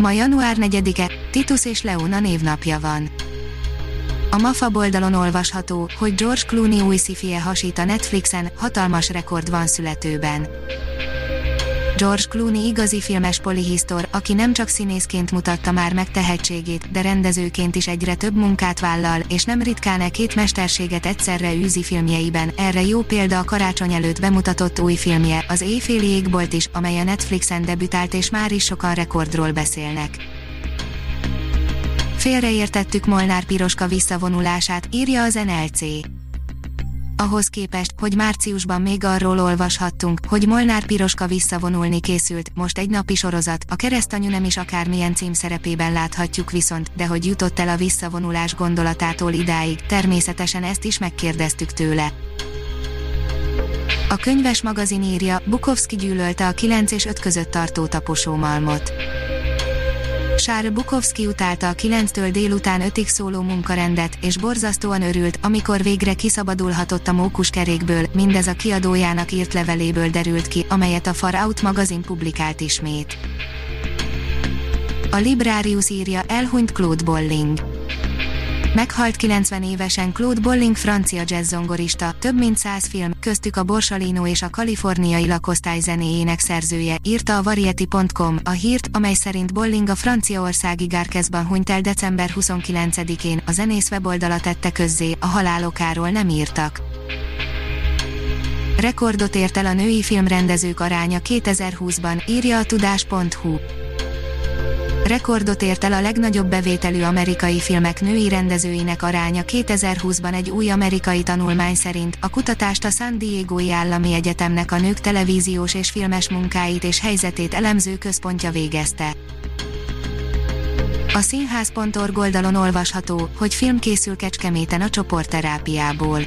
Ma január 4-e, Titus és Leona névnapja van. A MAFA oldalon olvasható, hogy George Clooney új szifie hasít a Netflixen, hatalmas rekord van születőben. George Clooney igazi filmes polihisztor, aki nem csak színészként mutatta már meg tehetségét, de rendezőként is egyre több munkát vállal, és nem ritkán e két mesterséget egyszerre űzi filmjeiben. Erre jó példa a karácsony előtt bemutatott új filmje, az Éjféli égbolt is, amely a Netflixen debütált és már is sokan rekordról beszélnek. Félreértettük Molnár Piroska visszavonulását, írja az NLC ahhoz képest, hogy márciusban még arról olvashattunk, hogy Molnár Piroska visszavonulni készült, most egy napi sorozat, a keresztanyu nem is akármilyen címszerepében láthatjuk viszont, de hogy jutott el a visszavonulás gondolatától idáig, természetesen ezt is megkérdeztük tőle. A könyves magazin írja, Bukowski gyűlölte a 9 és 5 között tartó taposómalmot. Sár Bukowski utálta a 9-től délután 5-ig szóló munkarendet, és borzasztóan örült, amikor végre kiszabadulhatott a mókuskerékből, mindez a kiadójának írt leveléből derült ki, amelyet a Far Out magazin publikált ismét. A Librarius írja, elhunyt Claude Bolling. Meghalt 90 évesen Claude Bolling francia jazzzongorista, több mint 100 film, köztük a Borsalino és a kaliforniai lakosztály zenéjének szerzője, írta a Variety.com, a hírt, amely szerint Bolling a franciaországi Gárkezban hunyt el december 29-én, a zenész weboldala tette közzé, a halálokáról nem írtak. Rekordot ért el a női filmrendezők aránya 2020-ban, írja a tudás.hu rekordot ért el a legnagyobb bevételű amerikai filmek női rendezőinek aránya 2020-ban egy új amerikai tanulmány szerint. A kutatást a San Diego-i Állami Egyetemnek a nők televíziós és filmes munkáit és helyzetét elemző központja végezte. A színház.org oldalon olvasható, hogy film készül Kecskeméten a csoportterápiából.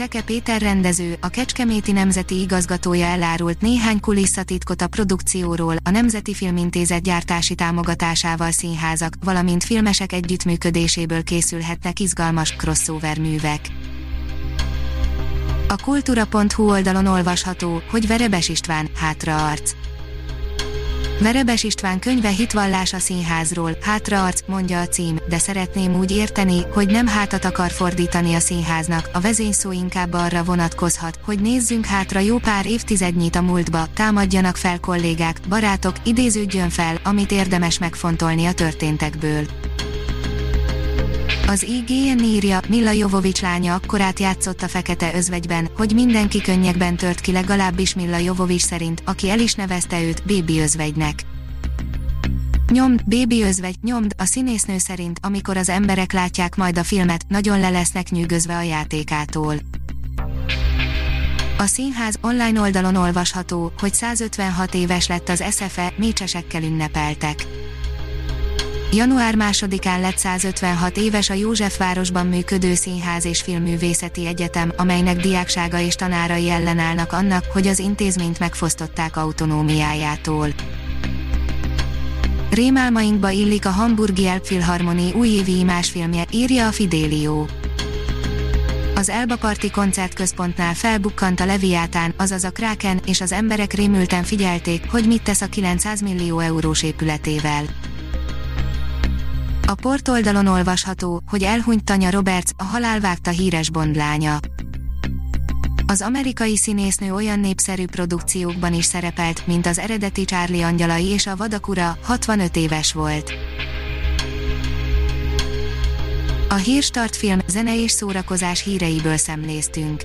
Cseke Péter rendező, a Kecskeméti Nemzeti igazgatója elárult néhány kulisszatitkot a produkcióról, a Nemzeti Filmintézet gyártási támogatásával színházak, valamint filmesek együttműködéséből készülhetnek izgalmas crossover művek. A kultúra.hu oldalon olvasható, hogy Verebes István, hátraarc. Verebes István könyve hitvallás a színházról, hátraarc, mondja a cím, de szeretném úgy érteni, hogy nem hátat akar fordítani a színháznak, a vezényszó inkább arra vonatkozhat, hogy nézzünk hátra jó pár évtizednyit a múltba, támadjanak fel kollégák, barátok, idéződjön fel, amit érdemes megfontolni a történtekből. Az IGN írja, Milla Jovovics lánya akkorát játszott a fekete özvegyben, hogy mindenki könnyekben tört ki legalábbis Milla Jovovics szerint, aki el is nevezte őt Bébi özvegynek. Nyomd, bébi özvegy, nyomd, a színésznő szerint, amikor az emberek látják majd a filmet, nagyon le lesznek nyűgözve a játékától. A színház online oldalon olvasható, hogy 156 éves lett az SFE, mécsesekkel ünnepeltek. Január 2-án lett 156 éves a Józsefvárosban működő Színház és Filmművészeti Egyetem, amelynek diáksága és tanárai ellenállnak annak, hogy az intézményt megfosztották autonómiájától. Rémálmainkba illik a Hamburgi Elbphilharmonie újévi imásfilmje, írja a Fidelio. Az Elba Parti koncertközpontnál felbukkant a Leviátán, azaz a Kraken, és az emberek rémülten figyelték, hogy mit tesz a 900 millió eurós épületével. A portoldalon olvasható, hogy elhunyt Tanya Roberts, a halálvágta híres Bond lánya. Az amerikai színésznő olyan népszerű produkciókban is szerepelt, mint az eredeti Charlie Angyalai és a Vadakura, 65 éves volt. A Hírstart film, zene és szórakozás híreiből szemléztünk.